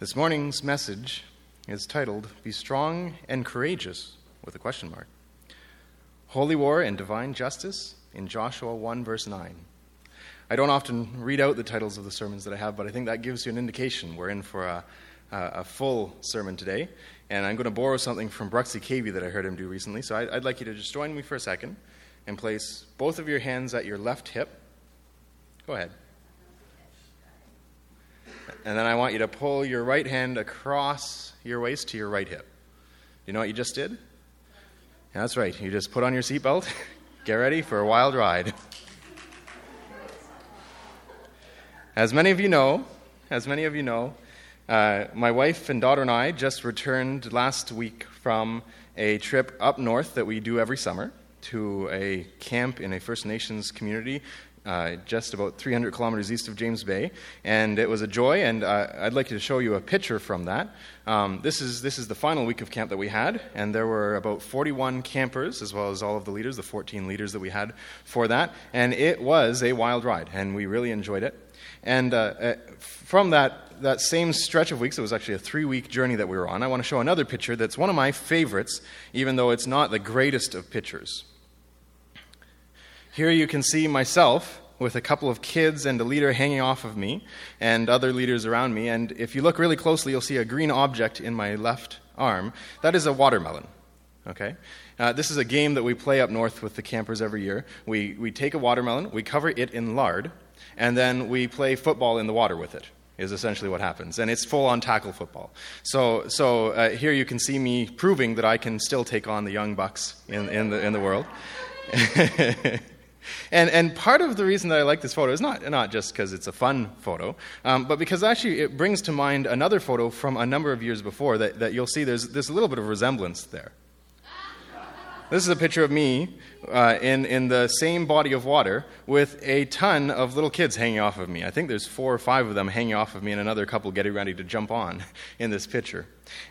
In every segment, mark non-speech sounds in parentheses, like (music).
This morning's message is titled Be Strong and Courageous with a question mark. Holy War and Divine Justice in Joshua 1, verse 9. I don't often read out the titles of the sermons that I have, but I think that gives you an indication. We're in for a, a full sermon today, and I'm going to borrow something from Bruxy Cavey that I heard him do recently. So I'd like you to just join me for a second and place both of your hands at your left hip. Go ahead. And then I want you to pull your right hand across your waist to your right hip. You know what you just did? That's right. You just put on your seatbelt, (laughs) get ready for a wild ride. As many of you know, as many of you know, uh, my wife and daughter and I just returned last week from a trip up north that we do every summer to a camp in a First Nations community uh, just about 300 kilometers east of James Bay, and it was a joy. And uh, I'd like to show you a picture from that. Um, this is this is the final week of camp that we had, and there were about 41 campers as well as all of the leaders, the 14 leaders that we had for that, and it was a wild ride, and we really enjoyed it. And uh, uh from that that same stretch of weeks, it was actually a three week journey that we were on. I want to show another picture that's one of my favorites, even though it's not the greatest of pictures. Here you can see myself with a couple of kids and a leader hanging off of me and other leaders around me. And if you look really closely, you'll see a green object in my left arm. That is a watermelon. Okay? Uh, this is a game that we play up north with the campers every year. We, we take a watermelon, we cover it in lard, and then we play football in the water with it is essentially what happens. And it's full on tackle football. So, so uh, here you can see me proving that I can still take on the young bucks in, in, the, in the world. (laughs) And, and part of the reason that I like this photo is not, not just because it's a fun photo, um, but because actually it brings to mind another photo from a number of years before that, that you'll see there's, there's a little bit of resemblance there. This is a picture of me uh, in, in the same body of water with a ton of little kids hanging off of me. I think there's four or five of them hanging off of me and another couple getting ready to jump on (laughs) in this picture.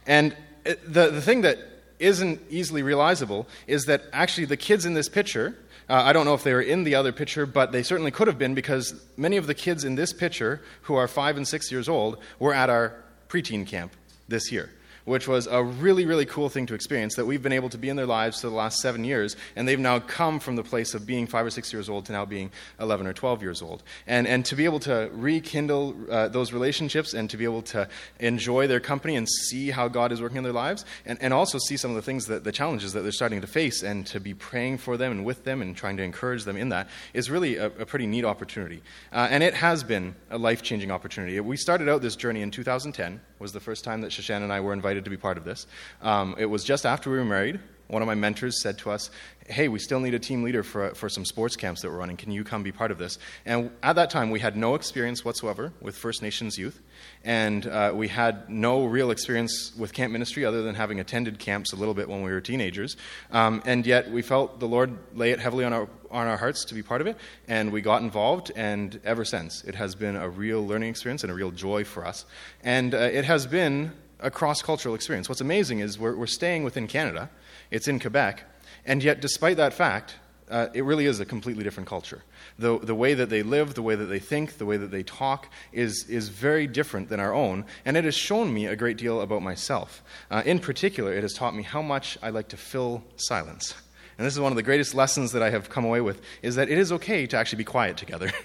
And the, the thing that isn't easily realizable is that actually the kids in this picture uh, I don't know if they were in the other picture, but they certainly could have been because many of the kids in this picture, who are five and six years old, were at our preteen camp this year which was a really, really cool thing to experience that we've been able to be in their lives for the last seven years, and they've now come from the place of being five or six years old to now being 11 or 12 years old. And, and to be able to rekindle uh, those relationships and to be able to enjoy their company and see how God is working in their lives, and, and also see some of the things that the challenges that they're starting to face, and to be praying for them and with them and trying to encourage them in that is really a, a pretty neat opportunity. Uh, and it has been a life changing opportunity. We started out this journey in 2010 was the first time that Shashan and I were invited to be part of this. Um, it was just after we were married. One of my mentors said to us, Hey, we still need a team leader for, for some sports camps that we're running. Can you come be part of this? And at that time, we had no experience whatsoever with First Nations youth. And uh, we had no real experience with camp ministry other than having attended camps a little bit when we were teenagers. Um, and yet, we felt the Lord lay it heavily on our, on our hearts to be part of it. And we got involved. And ever since, it has been a real learning experience and a real joy for us. And uh, it has been a cross cultural experience. What's amazing is we're, we're staying within Canada, it's in Quebec, and yet, despite that fact, uh, it really is a completely different culture. The, the way that they live, the way that they think, the way that they talk is, is very different than our own, and it has shown me a great deal about myself. Uh, in particular, it has taught me how much I like to fill silence. And this is one of the greatest lessons that I have come away with, is that it is okay to actually be quiet together. (laughs)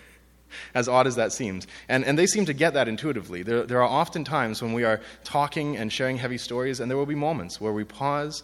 as odd as that seems. And, and they seem to get that intuitively. There, there are often times when we are talking and sharing heavy stories, and there will be moments where we pause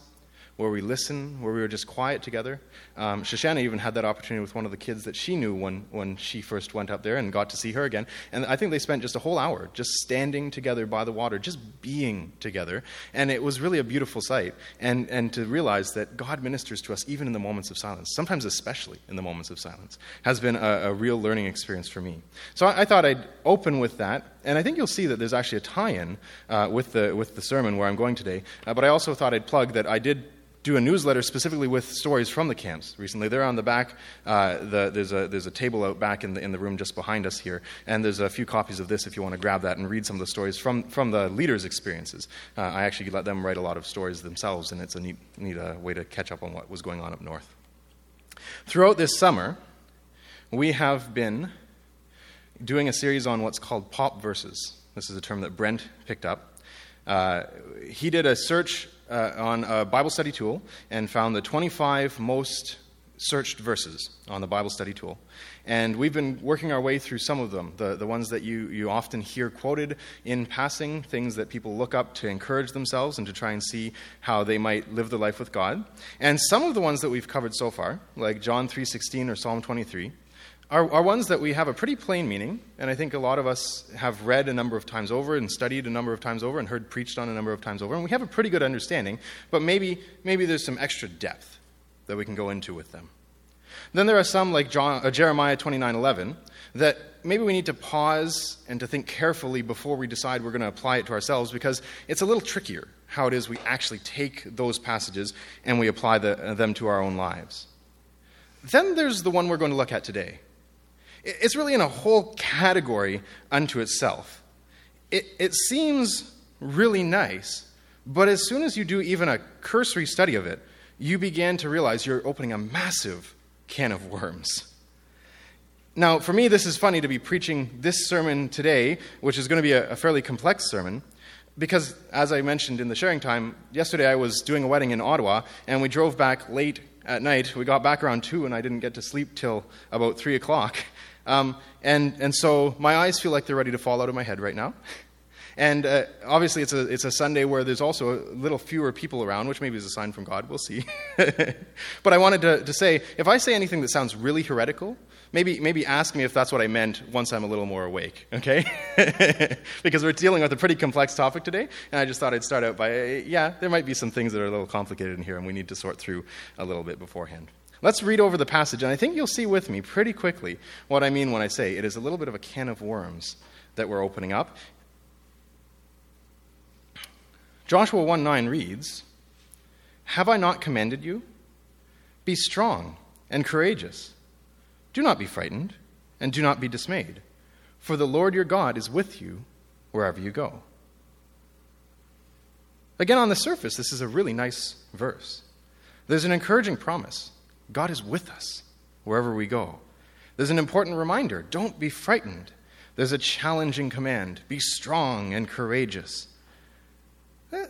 where we listen, where we were just quiet together. Um, Shoshana even had that opportunity with one of the kids that she knew when, when she first went up there and got to see her again. And I think they spent just a whole hour just standing together by the water, just being together. And it was really a beautiful sight. And, and to realize that God ministers to us even in the moments of silence, sometimes especially in the moments of silence, has been a, a real learning experience for me. So I, I, thought I'd open with that. And I think you'll see that there's actually a tie in uh, with, the, with the sermon where I'm going today. Uh, but I also thought I'd plug that I did do a newsletter specifically with stories from the camps recently. They're on the back. Uh, the, there's, a, there's a table out back in the, in the room just behind us here. And there's a few copies of this if you want to grab that and read some of the stories from, from the leaders' experiences. Uh, I actually let them write a lot of stories themselves, and it's a neat, neat uh, way to catch up on what was going on up north. Throughout this summer, we have been doing a series on what's called pop verses. This is a term that Brent picked up. Uh, he did a search uh, on a Bible study tool and found the 25 most searched verses on the Bible study tool. And we've been working our way through some of them, the, the ones that you, you often hear quoted in passing, things that people look up to encourage themselves and to try and see how they might live their life with God. And some of the ones that we've covered so far, like John 3.16 or Psalm 23, are, are ones that we have a pretty plain meaning, and I think a lot of us have read a number of times over and studied a number of times over and heard preached on a number of times over, and we have a pretty good understanding, but maybe, maybe there's some extra depth that we can go into with them. Then there are some like John, uh, Jeremiah 29:11 that maybe we need to pause and to think carefully before we decide we're going to apply it to ourselves because it's a little trickier how it is we actually take those passages and we apply the, uh, them to our own lives. Then there's the one we're going to look at today. It's really in a whole category unto itself. It, it seems really nice, but as soon as you do even a cursory study of it, you begin to realize you're opening a massive can of worms. Now, for me, this is funny to be preaching this sermon today, which is going to be a, a fairly complex sermon, because as I mentioned in the sharing time, yesterday I was doing a wedding in Ottawa, and we drove back late at night. We got back around 2, and I didn't get to sleep till about 3 o'clock. (laughs) Um, and, and so my eyes feel like they're ready to fall out of my head right now. (laughs) And uh, obviously, it's a, it's a Sunday where there's also a little fewer people around, which maybe is a sign from God. We'll see. (laughs) but I wanted to, to say if I say anything that sounds really heretical, maybe, maybe ask me if that's what I meant once I'm a little more awake, (laughs) okay? because we're dealing with a pretty complex topic today, and I just thought I'd start out by yeah, there might be some things that are a little complicated in here, and we need to sort through a little bit beforehand. Let's read over the passage, and I think you'll see with me pretty quickly what I mean when I say it is a little bit of a can of worms that we're opening up. Joshua 1 9 reads, Have I not commanded you? Be strong and courageous. Do not be frightened, and do not be dismayed, for the Lord your God is with you wherever you go. Again, on the surface, this is a really nice verse. There's an encouraging promise God is with us wherever we go. There's an important reminder don't be frightened. There's a challenging command be strong and courageous. Eh,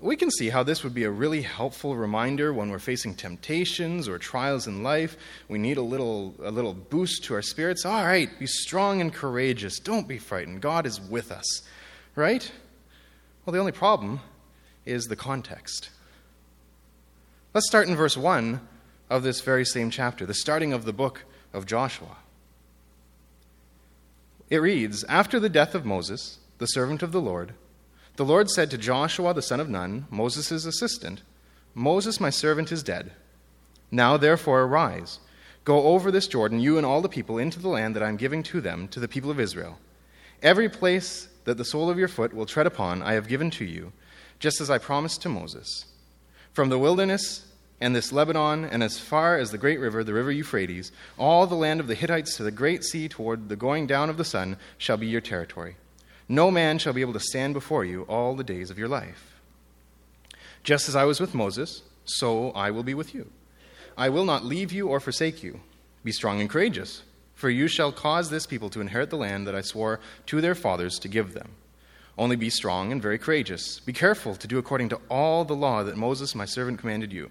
we can see how this would be a really helpful reminder when we're facing temptations or trials in life. We need a little, a little boost to our spirits. All right, be strong and courageous. Don't be frightened. God is with us. Right? Well, the only problem is the context. Let's start in verse 1 of this very same chapter, the starting of the book of Joshua. It reads After the death of Moses, the servant of the Lord, the Lord said to Joshua the son of Nun, Moses' assistant, Moses, my servant, is dead. Now therefore arise, go over this Jordan, you and all the people, into the land that I am giving to them, to the people of Israel. Every place that the sole of your foot will tread upon, I have given to you, just as I promised to Moses. From the wilderness and this Lebanon, and as far as the great river, the river Euphrates, all the land of the Hittites to the great sea toward the going down of the sun shall be your territory. No man shall be able to stand before you all the days of your life. Just as I was with Moses, so I will be with you. I will not leave you or forsake you. Be strong and courageous, for you shall cause this people to inherit the land that I swore to their fathers to give them. Only be strong and very courageous. Be careful to do according to all the law that Moses, my servant, commanded you.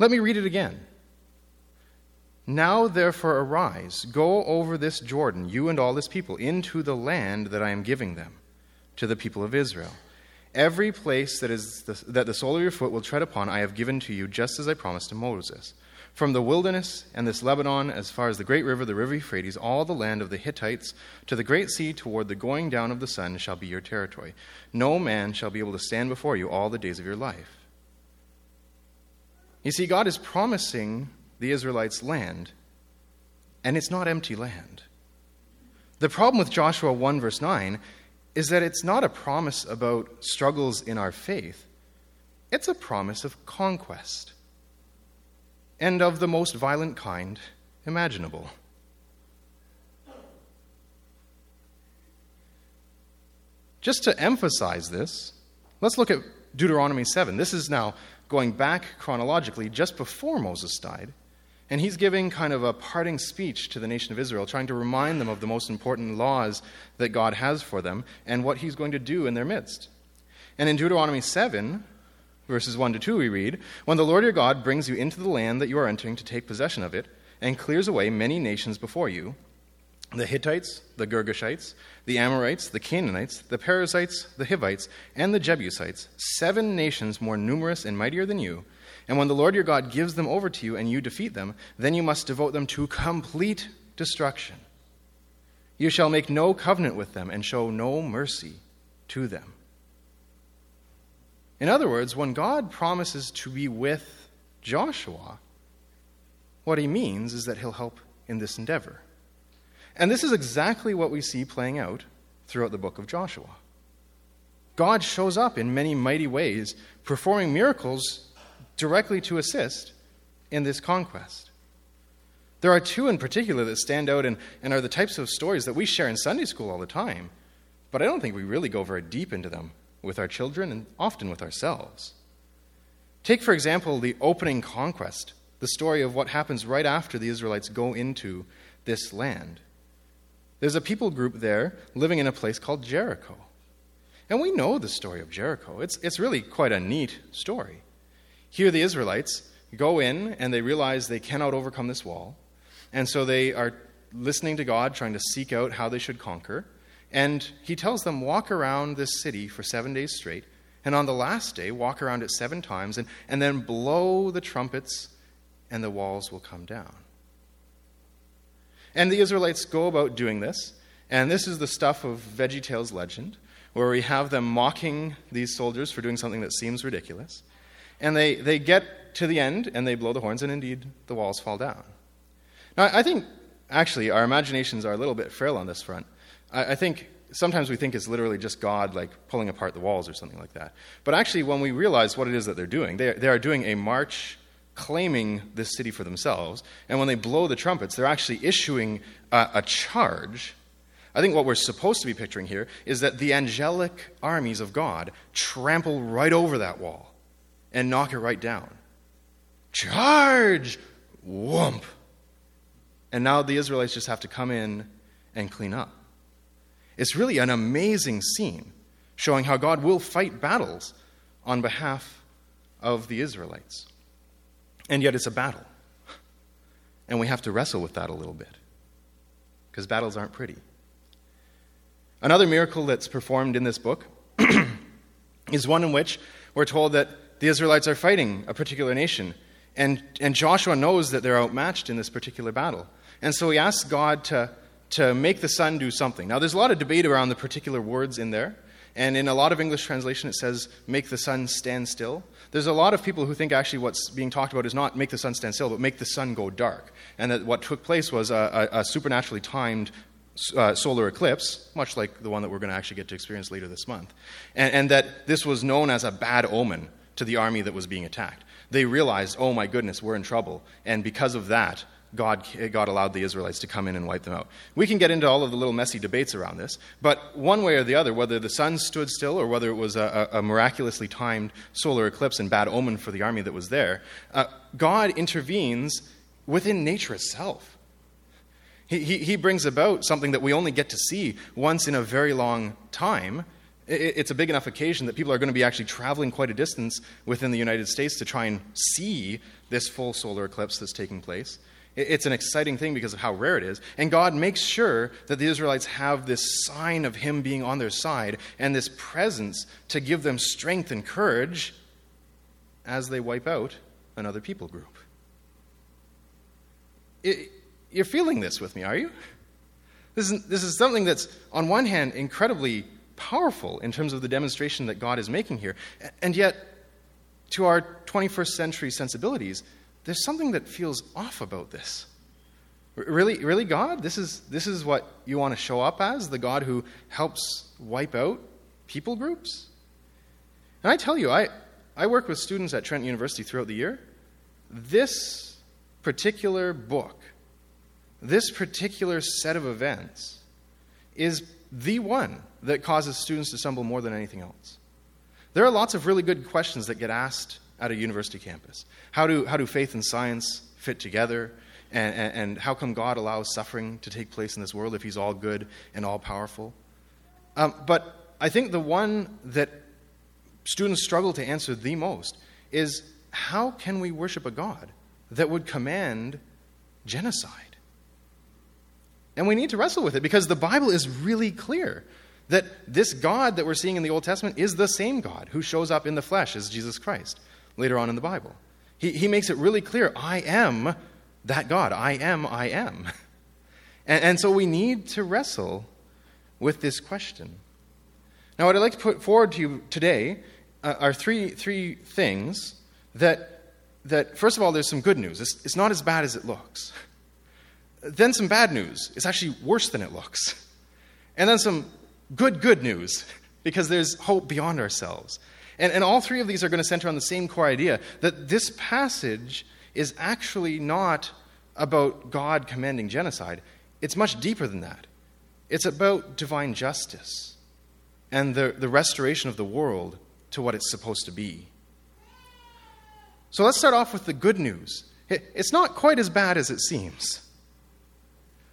Let me read it again. Now, therefore, arise, go over this Jordan, you and all this people, into the land that I am giving them, to the people of Israel. Every place that, is the, that the sole of your foot will tread upon, I have given to you, just as I promised to Moses. From the wilderness and this Lebanon, as far as the great river, the river Euphrates, all the land of the Hittites, to the great sea toward the going down of the sun, shall be your territory. No man shall be able to stand before you all the days of your life. You see, God is promising the Israelites land, and it's not empty land. The problem with Joshua 1, verse 9, is that it's not a promise about struggles in our faith, it's a promise of conquest, and of the most violent kind imaginable. Just to emphasize this, let's look at Deuteronomy 7. This is now going back chronologically just before Moses died. And he's giving kind of a parting speech to the nation of Israel, trying to remind them of the most important laws that God has for them and what he's going to do in their midst. And in Deuteronomy 7, verses 1 to 2, we read When the Lord your God brings you into the land that you are entering to take possession of it, and clears away many nations before you, the Hittites, the Girgashites, the Amorites, the Canaanites, the Perizzites, the Hivites, and the Jebusites, seven nations more numerous and mightier than you. And when the Lord your God gives them over to you and you defeat them, then you must devote them to complete destruction. You shall make no covenant with them and show no mercy to them. In other words, when God promises to be with Joshua, what he means is that he'll help in this endeavor. And this is exactly what we see playing out throughout the book of Joshua. God shows up in many mighty ways, performing miracles directly to assist in this conquest. There are two in particular that stand out and, and are the types of stories that we share in Sunday school all the time, but I don't think we really go very deep into them with our children and often with ourselves. Take, for example, the opening conquest, the story of what happens right after the Israelites go into this land. There's a people group there living in a place called Jericho. And we know the story of Jericho. It's, it's really quite a neat story. Here, the Israelites go in and they realize they cannot overcome this wall. And so they are listening to God, trying to seek out how they should conquer. And he tells them, walk around this city for seven days straight. And on the last day, walk around it seven times and, and then blow the trumpets, and the walls will come down. And the Israelites go about doing this. And this is the stuff of VeggieTales legend, where we have them mocking these soldiers for doing something that seems ridiculous. And they, they get to the end and they blow the horns, and indeed the walls fall down. Now, I think actually our imaginations are a little bit frail on this front. I, I think sometimes we think it's literally just God like pulling apart the walls or something like that. But actually, when we realize what it is that they're doing, they, they are doing a march claiming this city for themselves. And when they blow the trumpets, they're actually issuing a, charge. I think what we're supposed to be picturing here is that the angelic armies of God trample right over that wall and knock it right down. Charge! Whoomp! And now the Israelites just have to come in and clean up. It's really an amazing scene showing how God will fight battles on behalf of the Israelites. And yet it's a battle. And we have to wrestle with that a little bit because battles aren't pretty. Another miracle that's performed in this book (clears throat) is one in which we're told that the Israelites are fighting a particular nation. And, and Joshua knows that they're outmatched in this particular battle. And so he asks God to, to make the sun do something. Now, there's a lot of debate around the particular words in there. And in a lot of English translation, it says, make the sun stand still. There's a lot of people who think actually what's being talked about is not make the sun stand still, but make the sun go dark. And that what took place was a, a, a supernaturally timed uh, solar eclipse, much like the one that we're going to actually get to experience later this month. And, and that this was known as a bad omen to the army that was being attacked. They realized, oh my goodness, we're in trouble. And because of that, God, God allowed the Israelites to come in and wipe them out. We can get into all of the little messy debates around this, but one way or the other, whether the sun stood still or whether it was a, a miraculously timed solar eclipse and bad omen for the army that was there, uh, God intervenes within nature itself. He, he, he brings about something that we only get to see once in a very long time. It, it's a big enough occasion that people are going to be actually traveling quite a distance within the United States to try and see this full solar eclipse that's taking place. It's an exciting thing because of how rare it is. And God makes sure that the Israelites have this sign of Him being on their side and this presence to give them strength and courage as they wipe out another people group. It, you're feeling this with me, are you? This is, this is something that's, on one hand, incredibly powerful in terms of the demonstration that God is making here. And yet, to our 21st century sensibilities, there's something that feels off about this. Really, really, God? This is, this is what you want to show up as? The God who helps wipe out people groups? And I tell you, I, I work with students at Trent University throughout the year. This particular book, this particular set of events, is the one that causes students to stumble more than anything else. There are lots of really good questions that get asked at a university campus. How do, how do faith and science fit together? And, and, and, how come God allows suffering to take place in this world if He's all good and all powerful? Um, but I think the one that students struggle to answer the most is how can we worship a God that would command genocide? And we need to wrestle with it because the Bible is really clear that this God that we're seeing in the Old Testament is the same God who shows up in the flesh as Jesus Christ later on in the Bible. He, he makes it really clear I am that God. I am, I am. (laughs) And, and so we need to wrestle with this question. Now, what I'd like to put forward to you today uh, are three, three things that, that, first of all, there's some good news. It's, it's not as bad as it looks. (laughs) Then some bad news. It's actually worse than it looks. (laughs) And then some good, good news, because there's hope beyond ourselves. And, and all three of these are going to center on the same core idea that this passage is actually not about God commanding genocide, it's much deeper than that. It's about divine justice and the, the restoration of the world to what it's supposed to be. So let's start off with the good news. It's not quite as bad as it seems.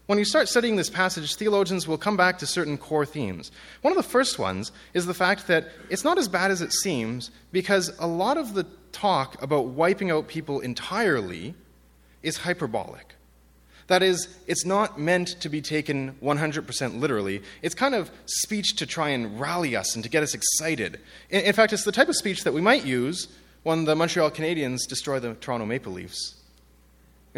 When you start studying this passage, theologians will come back to certain core themes. One of the first ones is the fact that it's not as bad as it seems because a lot of the talk about wiping out people entirely is hyperbolic. That is, it's not meant to be taken 100% literally. It's kind of speech to try and rally us and to get us excited. In, fact, it's the type of speech that we might use when the Montreal Canadiens destroy the Toronto Maple Leafs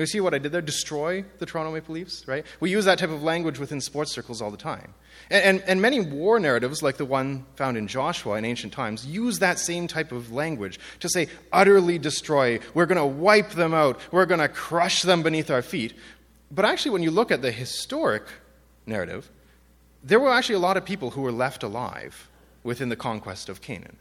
you see what I did there? Destroy the Toronto Maple Leafs, right? We use that type of language within sports circles all the time. And, and, and, many war narratives, like the one found in Joshua in ancient times, use that same type of language to say, utterly destroy, we're going to wipe them out, we're going to crush them beneath our feet. But actually, when you look at the historic narrative, there were actually a lot of people who were left alive within the conquest of Canaan.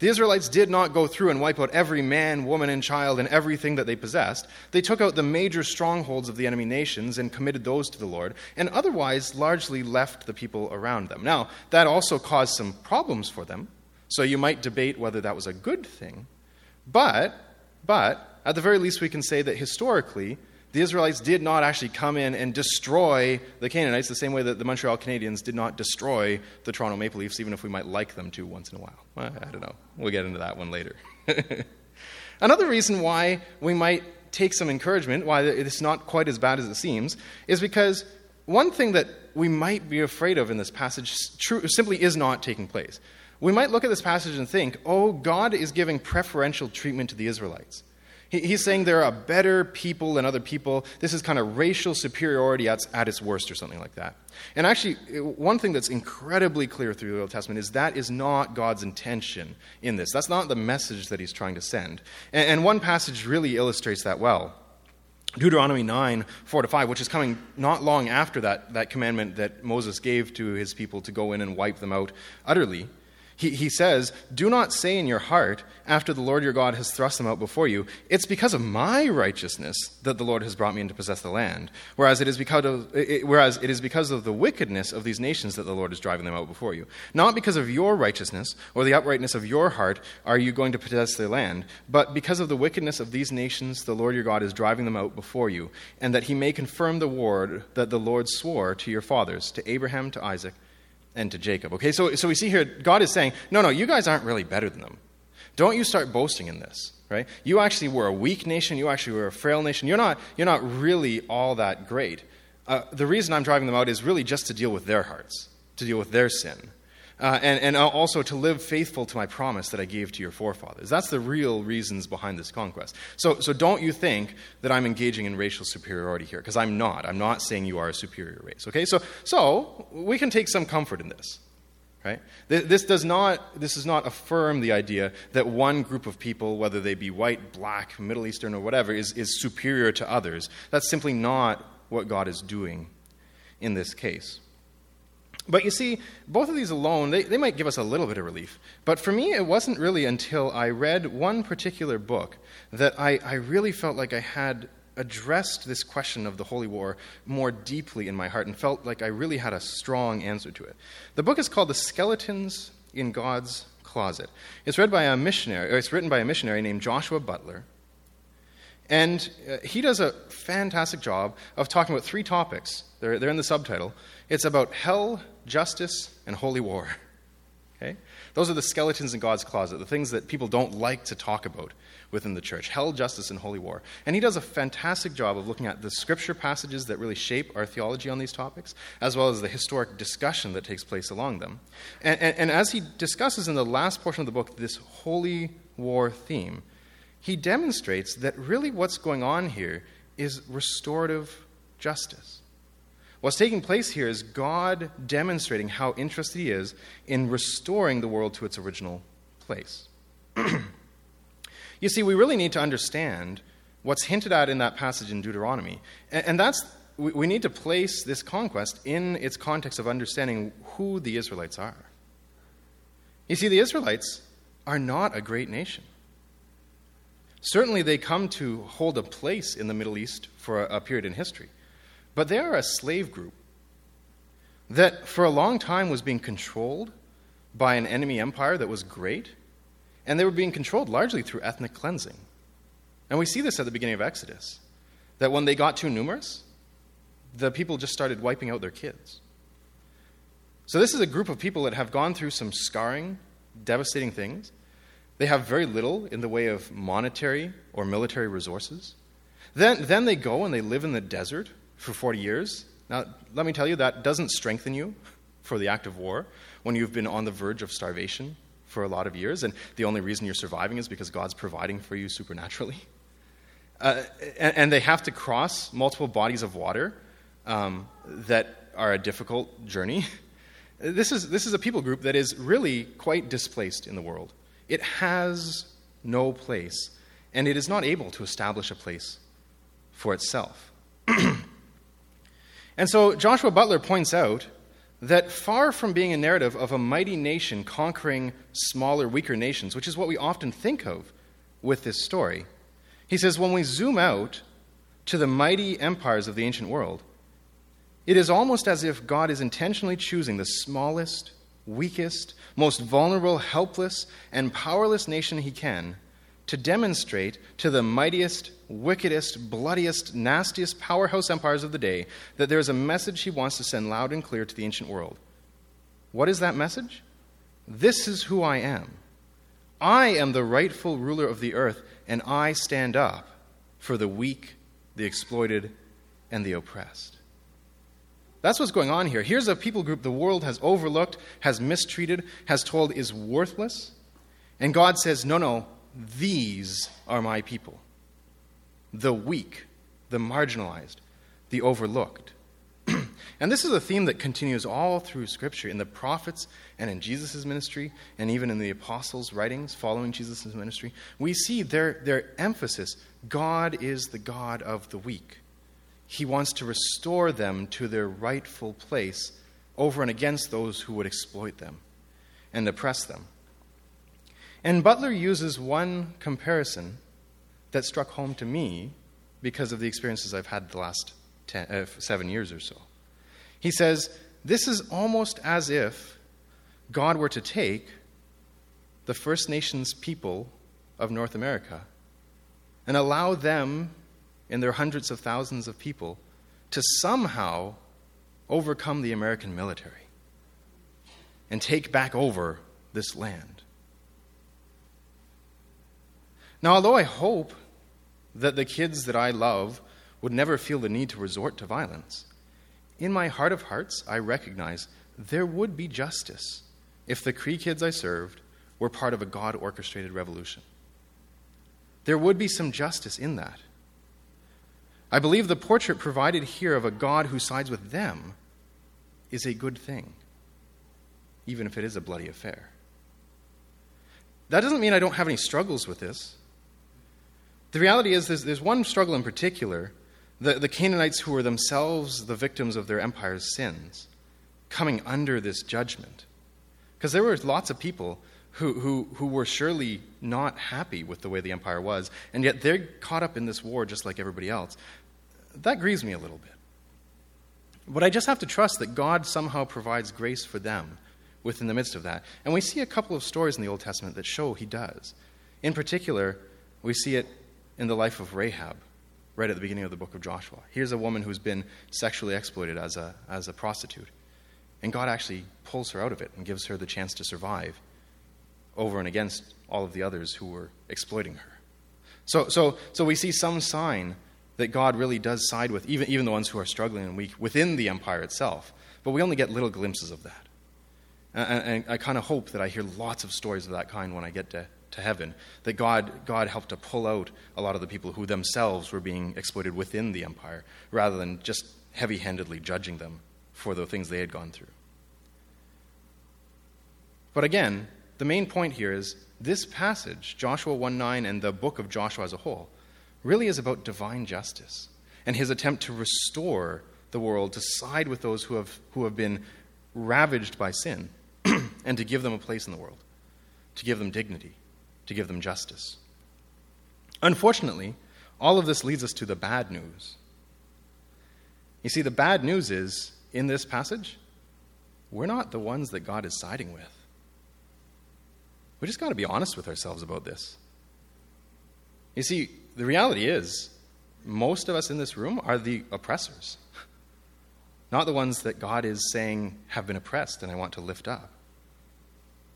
The Israelites did not go through and wipe out every man, woman, and child and everything that they possessed. They took out the major strongholds of the enemy nations and committed those to the Lord, and otherwise largely left the people around them. Now, that also caused some problems for them, so you might debate whether that was a good thing. But, but, at the very least, we can say that historically, the Israelites did not actually come in and destroy the Canaanites the same way that the Montreal Canadiens did not destroy the Toronto Maple Leafs, even if we might like them to once in a while. I don't know. We'll get into that one later. (laughs) Another reason why we might take some encouragement, why it's not quite as bad as it seems, is because one thing that we might be afraid of in this passage simply is not taking place. We might look at this passage and think, oh, God is giving preferential treatment to the Israelites. He's saying there are better people than other people. This is kind of racial superiority at, at its worst, or something like that. And actually, one thing that's incredibly clear through the Old Testament is that is not God's intention in this. That's not the message that he's trying to send. And, and one passage really illustrates that well. Deuteronomy 9, 4 to 5, which is coming not long after that, that commandment that Moses gave to his people to go in and wipe them out utterly. He, he says, Do not say in your heart, after the Lord your God has thrust them out before you, It's because of my righteousness that the Lord has brought me in to possess the land. Whereas it, is because of, it, whereas it is because of the wickedness of these nations that the Lord is driving them out before you. Not because of your righteousness or the uprightness of your heart are you going to possess the land, but because of the wickedness of these nations the Lord your God is driving them out before you, and that he may confirm the word that the Lord swore to your fathers, to Abraham, to Isaac, and to Jacob. Okay, so, so we see here, God is saying, no, no, you guys aren't really better than them. Don't you start boasting in this, right? You actually were a weak nation. You actually were a frail nation. You're not, you're not really all that great. Uh, the reason I'm driving them out is really just to deal with their hearts, to deal with their sin uh, and, and also to live faithful to my promise that I gave to your forefathers. That's the real reasons behind this conquest. So, so don't you think that I'm engaging in racial superiority here, because I'm not. I'm not saying you are a superior race. Okay, so, so we can take some comfort in this. Right? This does not this does not affirm the idea that one group of people, whether they be white, black, Middle Eastern, or whatever, is, is superior to others. That's simply not what God is doing in this case. But you see, both of these alone, they, they might give us a little bit of relief. But for me, it wasn't really until I read one particular book that I, I really felt like I had addressed this question of the Holy War more deeply in my heart and felt like I really had a strong answer to it. The book is called The Skeletons in God's Closet. It's read by a missionary, or it's written by a missionary named Joshua Butler. And uh, he does a fantastic job of talking about three topics. They're, they're in the subtitle. It's about hell, justice, and holy war. Okay? Those are the skeletons in God's closet, the things that people don't like to talk about within the church hell, justice, and holy war. And he does a fantastic job of looking at the scripture passages that really shape our theology on these topics, as well as the historic discussion that takes place along them. And, and, and as he discusses in the last portion of the book this holy war theme, he demonstrates that really what's going on here is restorative justice. What's taking place here is God demonstrating how interested he is in restoring the world to its original place. (clears throat) you see, we really need to understand what's hinted at in that passage in Deuteronomy. And, that's, we, need to place this conquest in its context of understanding who the Israelites are. You see, the Israelites are not a great nation. Certainly, they come to hold a place in the Middle East for a period in history, but they are a slave group that for a long time was being controlled by an enemy empire that was great, and they were being controlled largely through ethnic cleansing. And we see this at the beginning of Exodus that when they got too numerous, the people just started wiping out their kids. So, this is a group of people that have gone through some scarring, devastating things they have very little in the way of monetary or military resources. Then, then they go and they live in the desert for 40 years. Now, let me tell you, that doesn't strengthen you for the act of war when you've been on the verge of starvation for a lot of years, and the only reason you're surviving is because God's providing for you supernaturally. Uh, and, and, they have to cross multiple bodies of water um, that are a difficult journey. (laughs) This is, this is a people group that is really quite displaced in the world. It has no place, and it is not able to establish a place for itself. (clears throat) and so Joshua Butler points out that far from being a narrative of a mighty nation conquering smaller, weaker nations, which is what we often think of with this story, he says when we zoom out to the mighty empires of the ancient world, it is almost as if God is intentionally choosing the smallest, weakest, most vulnerable, helpless, and powerless nation he can to demonstrate to the mightiest, wickedest, bloodiest, nastiest powerhouse empires of the day that there is a message he wants to send loud and clear to the ancient world. What is that message? This is who I am. I am the rightful ruler of the earth, and I stand up for the weak, the exploited, and the oppressed. That's what's going on here. Here's a people group the world has overlooked, has mistreated, has told is worthless. And God says, No, no, these are my people. The weak, the marginalized, the overlooked. (clears throat) and this is a theme that continues all through Scripture, in the prophets and in Jesus' ministry, and even in the apostles' writings following Jesus' ministry. We see their, their emphasis God is the God of the weak he wants to restore them to their rightful place over and against those who would exploit them and oppress them. And Butler uses one comparison that struck home to me because of the experiences I've had the last ten, uh, seven years or so. He says, This is almost as if God were to take the First Nations people of North America and allow them in their hundreds of thousands of people to somehow overcome the American military and take back over this land. Now, although I hope that the kids that I love would never feel the need to resort to violence, in my heart of hearts, I recognize there would be justice if the Cree kids I served were part of a God orchestrated revolution. There would be some justice in that. I believe the portrait provided here of a God who sides with them is a good thing, even if it is a bloody affair. That doesn't mean I don't have any struggles with this. The reality is, there's, there's one struggle in particular The, the Canaanites who were themselves the victims of their empire's sins, coming under this judgment. Because there were lots of people who, who, who were surely not happy with the way the empire was, and yet they're caught up in this war just like everybody else. That grieves me a little bit. But I just have to trust that God somehow provides grace for them within the midst of that. And we see a couple of stories in the Old Testament that show He does. In particular, we see it in the life of Rahab, right at the beginning of the book of Joshua. Here's a woman who's been sexually exploited as a, as a prostitute. And God actually pulls her out of it and gives her the chance to survive over and against all of the others who were exploiting her. So, so, so we see some sign that God really does side with even, even the ones who are struggling and weak within the empire itself. But we only get little glimpses of that. And, and I kind of hope that I hear lots of stories of that kind when I get to, to heaven. That God, God helped to pull out a lot of the people who themselves were being exploited within the empire, rather than just heavy handedly judging them for the things they had gone through. But again, the main point here is this passage, Joshua 1 9, and the book of Joshua as a whole, really is about divine justice and his attempt to restore the world, to side with those who have, who have been ravaged by sin, (clears throat) and to give them a place in the world, to give them dignity, to give them justice. Unfortunately, all of this leads us to the bad news. You see, the bad news is, in this passage, we're not the ones that God is siding with. We just got to be honest with ourselves about this. You see, the reality is, most of us in this room are the oppressors, not the ones that God is saying have been oppressed and I want to lift up.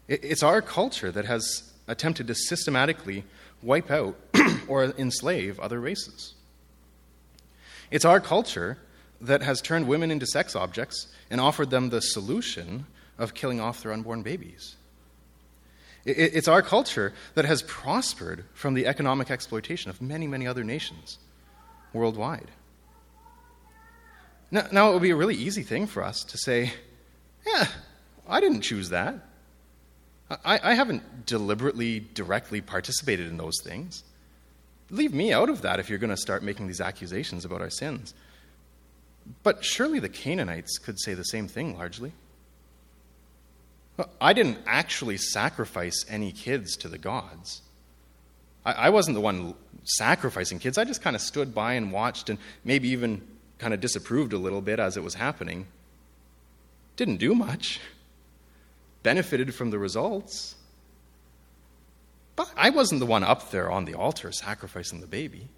It's our culture that has attempted to systematically wipe out (clears throat) or enslave other races. It's our culture that has turned women into sex objects and offered them the solution of killing off their unborn babies. It's our culture that has prospered from the economic exploitation of many, many other nations worldwide. Now, now, it would be a really easy thing for us to say, yeah, I didn't choose that. I, I haven't deliberately, directly participated in those things. Leave me out of that if you're going to start making these accusations about our sins. But surely the Canaanites could say the same thing largely. I didn't actually sacrifice any kids to the gods. I, I wasn't the one sacrificing kids. I just kind of stood by and watched and maybe even kind of disapproved a little bit as it was happening. Didn't do much. (laughs) Benefited from the results. But I wasn't the one up there on the altar sacrificing the baby.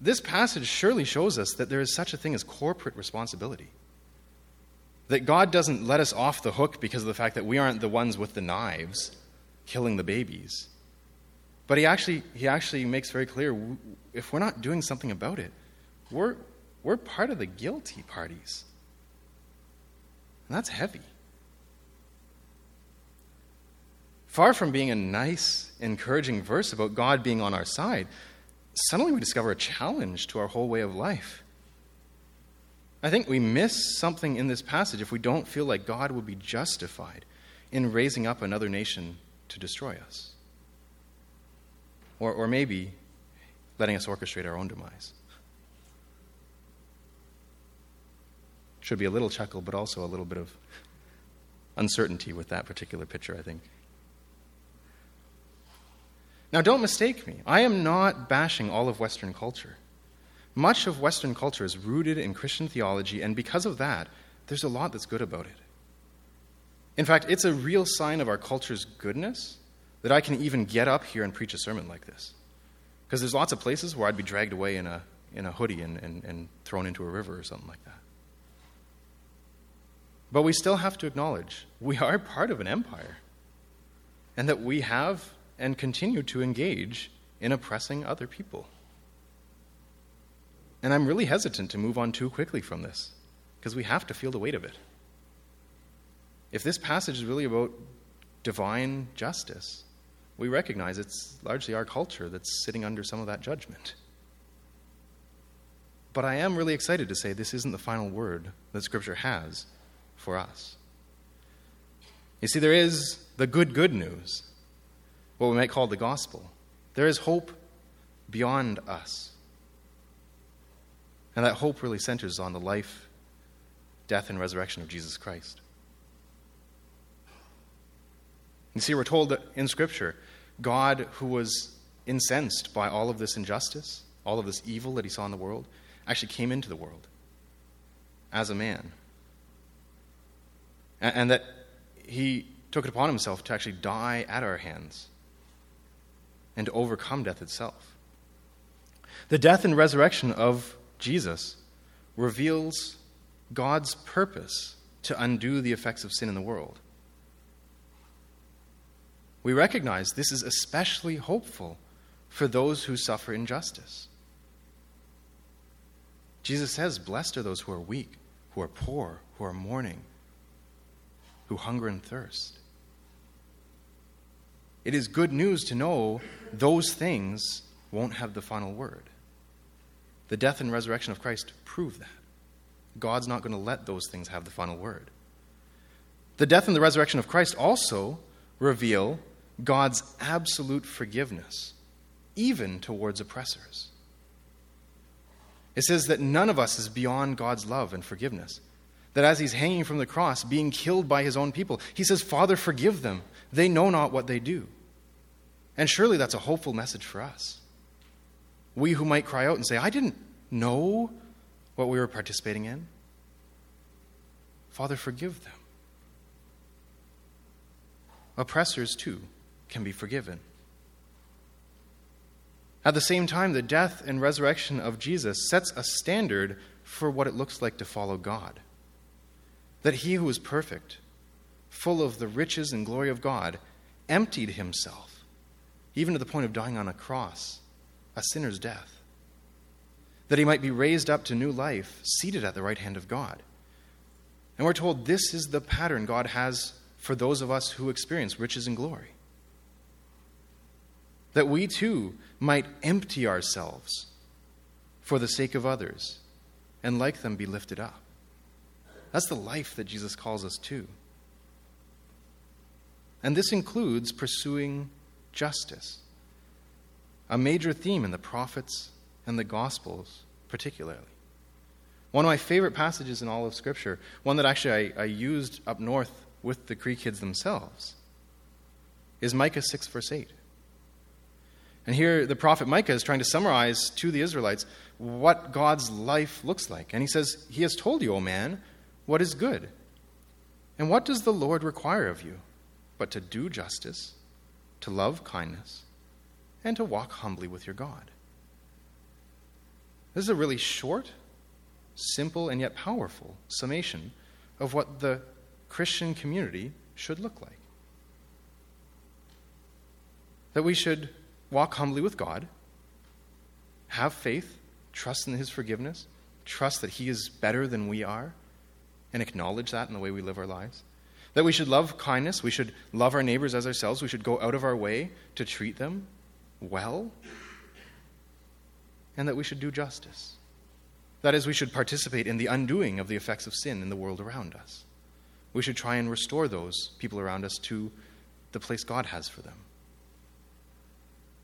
This passage surely shows us that there is such a thing as corporate responsibility. That God doesn't let us off the hook because of the fact that we aren't the ones with the knives killing the babies. But he actually, he actually makes very clear if we're not doing something about it, we're, we're part of the guilty parties. And that's heavy. Far from being a nice, encouraging verse about God being on our side, suddenly we discover a challenge to our whole way of life. I think we miss something in this passage if we don't feel like God would be justified in raising up another nation to destroy us. Or, or maybe letting us orchestrate our own demise. Should be a little chuckle, but also a little bit of uncertainty with that particular picture, I think. Now, don't mistake me. I am not bashing all of Western culture. Much of Western culture is rooted in Christian theology, and because of that, there's a lot that's good about it. In fact, it's a real sign of our culture's goodness that I can even get up here and preach a sermon like this. Because there's lots of places where I'd be dragged away in a, in a hoodie and, and, and thrown into a river or something like that. But we still have to acknowledge we are part of an empire, and that we have and continue to engage in oppressing other people. And I'm really hesitant to move on too quickly from this because we have to feel the weight of it. If this passage is really about divine justice, we recognize it's largely our culture that's sitting under some of that judgment. But I am really excited to say this isn't the final word that Scripture has for us. You see, there is the good, good news, what we might call the gospel. There is hope beyond us. And that hope really centers on the life, death, and resurrection of Jesus Christ. You see, we're told in Scripture, God, who was incensed by all of this injustice, all of this evil that he saw in the world, actually came into the world as a man. And, that he took it upon himself to actually die at our hands and to overcome death itself. The death and resurrection of Jesus reveals God's purpose to undo the effects of sin in the world. We recognize this is especially hopeful for those who suffer injustice. Jesus says, Blessed are those who are weak, who are poor, who are mourning, who hunger and thirst. It is good news to know those things won't have the final word. The death and resurrection of Christ prove that. God's not going to let those things have the final word. The death and the resurrection of Christ also reveal God's absolute forgiveness, even towards oppressors. It says that none of us is beyond God's love and forgiveness. That as he's hanging from the cross, being killed by his own people, he says, Father, forgive them. They know not what they do. And surely that's a hopeful message for us. We who might cry out and say, I didn't know what we were participating in. Father, forgive them. Oppressors, too, can be forgiven. At the same time, the death and resurrection of Jesus sets a standard for what it looks like to follow God. That he who is perfect, full of the riches and glory of God, emptied himself, even to the point of dying on a cross, a sinner's death. That he might be raised up to new life, seated at the right hand of God. And we're told this is the pattern God has for those of us who experience riches and glory that we too might empty ourselves for the sake of others and like them be lifted up. That's the life that Jesus calls us to. And this includes pursuing justice, a major theme in the prophets and the Gospels, particularly. One of my favorite passages in all of Scripture, one that actually I, I used up north with the Cree kids themselves, is Micah 6, verse 8. And here the prophet Micah is trying to summarize to the Israelites what God's life looks like. And he says, He has told you, O man, what is good. And what does the Lord require of you? But to do justice, to love kindness, and to walk humbly with your God. This is a really short, simple, and yet powerful summation of what the Christian community should look like. That we should walk humbly with God, have faith, trust in His forgiveness, trust that He is better than we are, and acknowledge that in the way we live our lives. That we should love kindness, we should love our neighbors as ourselves, we should go out of our way to treat them well, and that we should do justice. That is, we should participate in the undoing of the effects of sin in the world around us. We should try and restore those people around us to the place God has for them.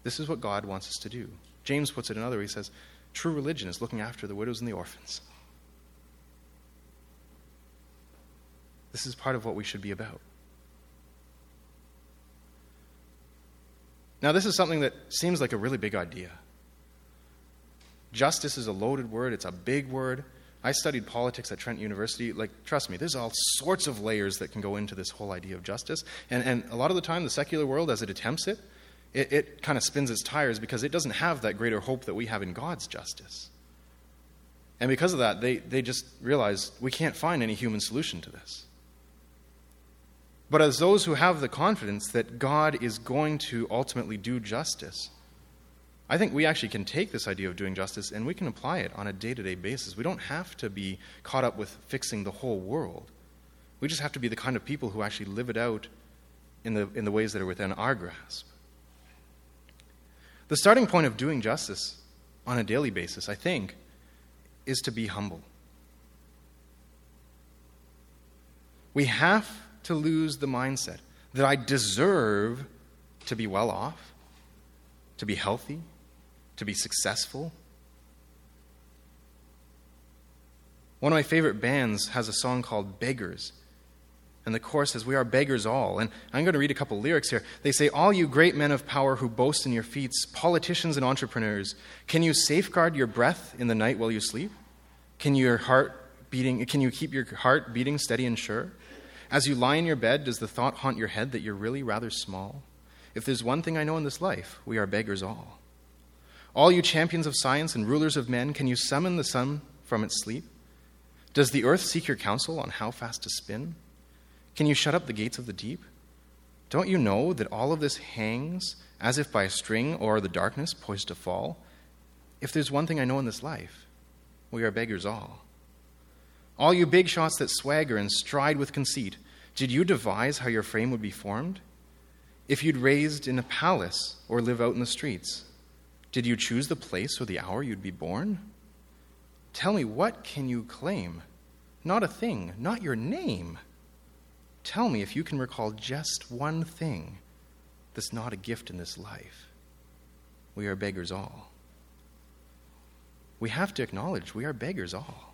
This is what God wants us to do. James puts it another way. He says, True religion is looking after the widows and the orphans. This is part of what we should be about. Now, this is something that seems like a really big idea. Justice is a loaded word, it's a big word. I studied politics at Trent University. Like, trust me, there's all sorts of layers that can go into this whole idea of justice. And, and a lot of the time, the secular world, as it attempts it, it, it kind of spins its tires because it doesn't have that greater hope that we have in God's justice. And because of that, they, they just realize we can't find any human solution to this. But as those who have the confidence that God is going to ultimately do justice, I think we actually can take this idea of doing justice and we can apply it on a day to day basis. We don't have to be caught up with fixing the whole world. We just have to be the kind of people who actually live it out in the, in the ways that are within our grasp. The starting point of doing justice on a daily basis, I think, is to be humble. We have to lose the mindset that I deserve to be well off, to be healthy, to be successful. One of my favorite bands has a song called Beggars. And the chorus says, We are beggars all. And I'm going to read a couple lyrics here. They say, All you great men of power who boast in your feats, politicians and entrepreneurs, can you safeguard your breath in the night while you sleep? Can your heart beating can you keep your heart beating steady and sure? As you lie in your bed, does the thought haunt your head that you're really rather small? If there's one thing I know in this life, we are beggars all. All you champions of science and rulers of men, can you summon the sun from its sleep? Does the earth seek your counsel on how fast to spin? Can you shut up the gates of the deep? Don't you know that all of this hangs as if by a string or the darkness poised to fall? If there's one thing I know in this life, we are beggars all. All you big shots that swagger and stride with conceit, did you devise how your frame would be formed? If you'd raised in a palace or live out in the streets, did you choose the place or the hour you'd be born? Tell me, what can you claim? Not a thing, not your name. Tell me if you can recall just one thing that's not a gift in this life. We are beggars all. We have to acknowledge we are beggars all.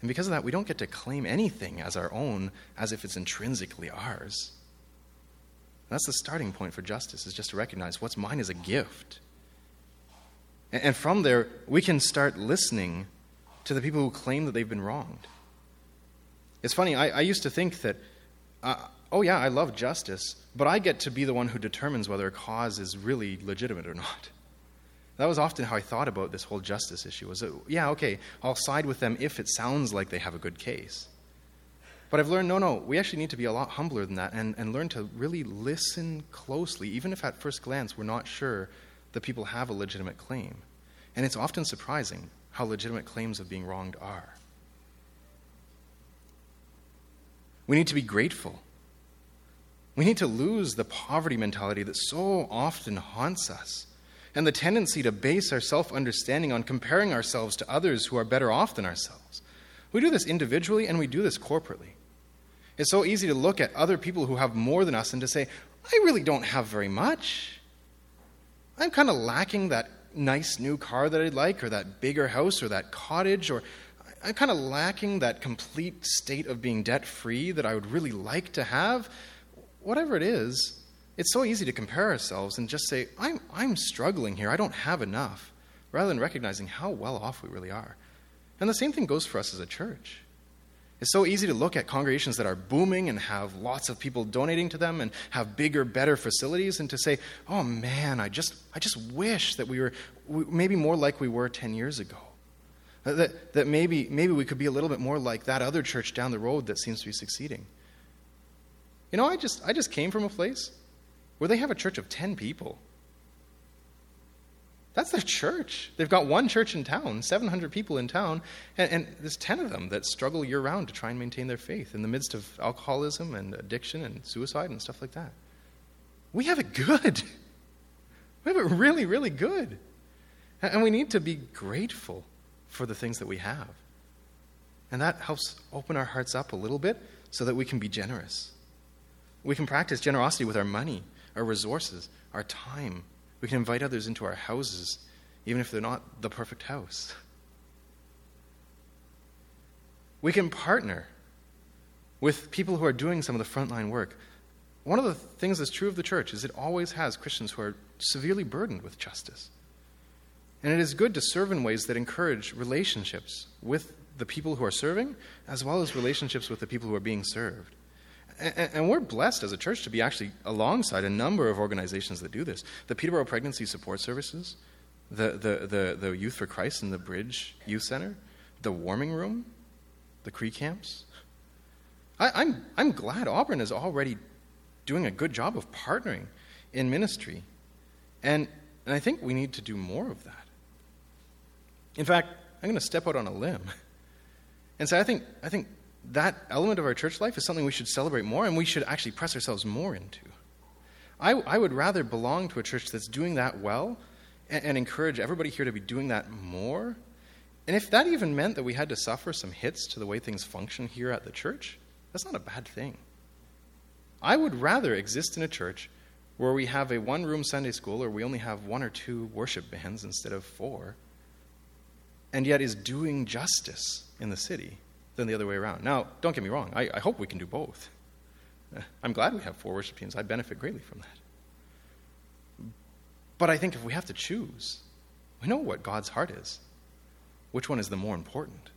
And because of that, we don't get to claim anything as our own as if it's intrinsically ours. That's the starting point for justice, is just to recognize what's mine is a gift. And from there, we can start listening to the people who claim that they've been wronged. It's funny, I, I used to think that uh, oh, yeah, I love justice, but I get to be the one who determines whether a cause is really legitimate or not. That was often how I thought about this whole justice issue was that, yeah, okay, I'll side with them if it sounds like they have a good case. But I've learned no, no, we actually need to be a lot humbler than that and, and learn to really listen closely, even if at first glance we're not sure that people have a legitimate claim. And it's often surprising how legitimate claims of being wronged are. We need to be grateful. We need to lose the poverty mentality that so often haunts us and the tendency to base our self understanding on comparing ourselves to others who are better off than ourselves. We do this individually and we do this corporately. It's so easy to look at other people who have more than us and to say, I really don't have very much. I'm kind of lacking that nice new car that I'd like, or that bigger house, or that cottage, or I'm kind of lacking that complete state of being debt free that I would really like to have. Whatever it is, it's so easy to compare ourselves and just say, I'm, I'm struggling here, I don't have enough, rather than recognizing how well off we really are. And the same thing goes for us as a church. It's so easy to look at congregations that are booming and have lots of people donating to them and have bigger, better facilities and to say, oh man, I just, I just wish that we were maybe more like we were 10 years ago. That, that maybe, maybe we could be a little bit more like that other church down the road that seems to be succeeding. You know, I just, I just came from a place where they have a church of 10 people. That's their church. They've got one church in town, 700 people in town, and, and, there's 10 of them that struggle year round to try and maintain their faith in the midst of alcoholism and addiction and suicide and stuff like that. We have it good. We have it really, really good. And we need to be grateful for the things that we have. And that helps open our hearts up a little bit so that we can be generous. We can practice generosity with our money, our resources, our time. We can invite others into our houses, even if they're not the perfect house. We can partner with people who are doing some of the frontline work. One of the things that's true of the church is it always has Christians who are severely burdened with justice. And it is good to serve in ways that encourage relationships with the people who are serving, as well as relationships with the people who are being served. And, we're blessed as a church to be actually alongside a number of organizations that do this. The Peterborough Pregnancy Support Services, the, the, the, the Youth for Christ and the Bridge Youth Center, the Warming Room, the Cree camps. I, I'm, I'm glad Auburn is already doing a good job of partnering in ministry. And, and I think we need to do more of that. In fact, I'm going to step out on a limb (laughs) and say I think, I think that element of our church life is something we should celebrate more and we should actually press ourselves more into. I, I would rather belong to a church that's doing that well and, and encourage everybody here to be doing that more. And if that even meant that we had to suffer some hits to the way things function here at the church, that's not a bad thing. I would rather exist in a church where we have a one room Sunday school or we only have one or two worship bands instead of four, and yet is doing justice in the city than the other way around. Now, don't get me wrong, I, I hope we can do both. Eh, I'm glad we have four worship teams. I benefit greatly from that. But I think if we have to choose, we know what God's heart is. Which one is the more important?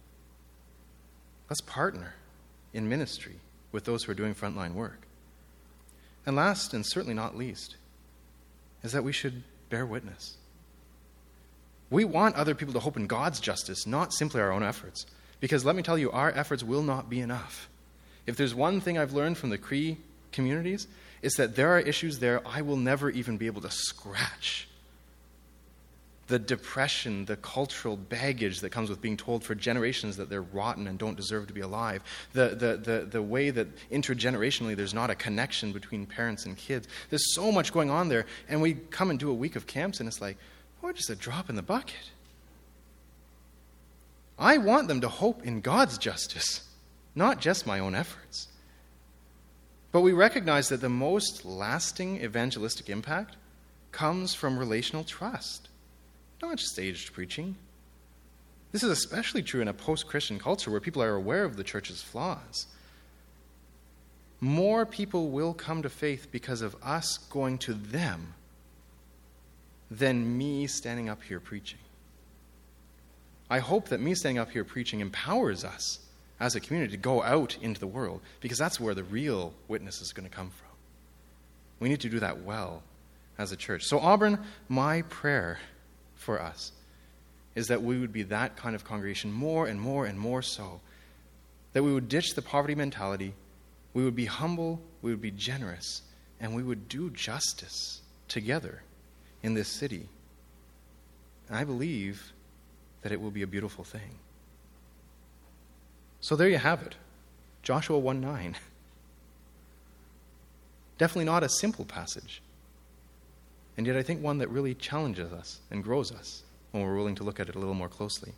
Let's partner in ministry with those who are doing frontline work. And last, and certainly not least, is that we should bear witness. We want other people to hope in God's justice, not simply our own efforts. Because let me tell you, our efforts will not be enough. If there's one thing I've learned from the Cree communities, it's that there are issues there I will never even be able to scratch the depression, the cultural baggage that comes with being told for generations that they're rotten and don't deserve to be alive, the, the, the, the way that intergenerationally there's not a connection between parents and kids. There's so much going on there, and we come and do a week of camps, and it's like, oh, just a drop in the bucket. I want them to hope in God's justice, not just my own efforts. But we recognize that the most lasting evangelistic impact comes from relational trust not staged preaching. This is especially true in a post Christian culture where people are aware of the church's flaws. More people will come to faith because of us going to them than me standing up here preaching. I hope that me standing up here preaching empowers us as a community to go out into the world because that's where the real witness is going to come from. We need to do that well as a church. So, Auburn, my prayer for us is that we would be that kind of congregation more and more and more so. That we would ditch the poverty mentality, we would be humble, we would be generous, and we would do justice together in this city. And I believe that it will be a beautiful thing. So there you have it Joshua 1 9. (laughs) Definitely not a simple passage and yet I think one that really challenges us and grows us when we're willing to look at it a little more closely.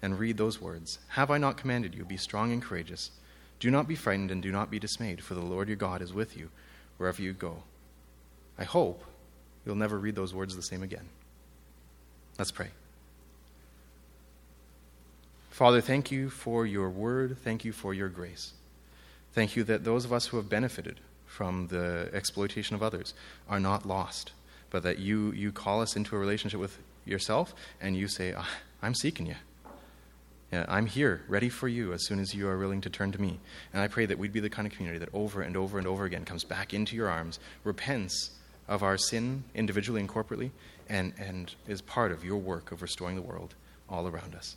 And read those words Have I not commanded you, be strong and courageous? Do not be frightened and do not be dismayed, for the Lord your God is with you wherever you go. I hope you'll never read those words the same again. Let's pray. Father, thank you for your word. Thank you for your grace. Thank you that those of us who have benefited from the exploitation of others are not lost, but that you, you call us into a relationship with yourself and you say, ah, I'm seeking you. Yeah, I'm here, ready for you as soon as you are willing to turn to me. And I pray that we'd be the kind of community that over and over and over again comes back into your arms, repents of our sin individually and corporately, and, and is part of your work of restoring the world all around us.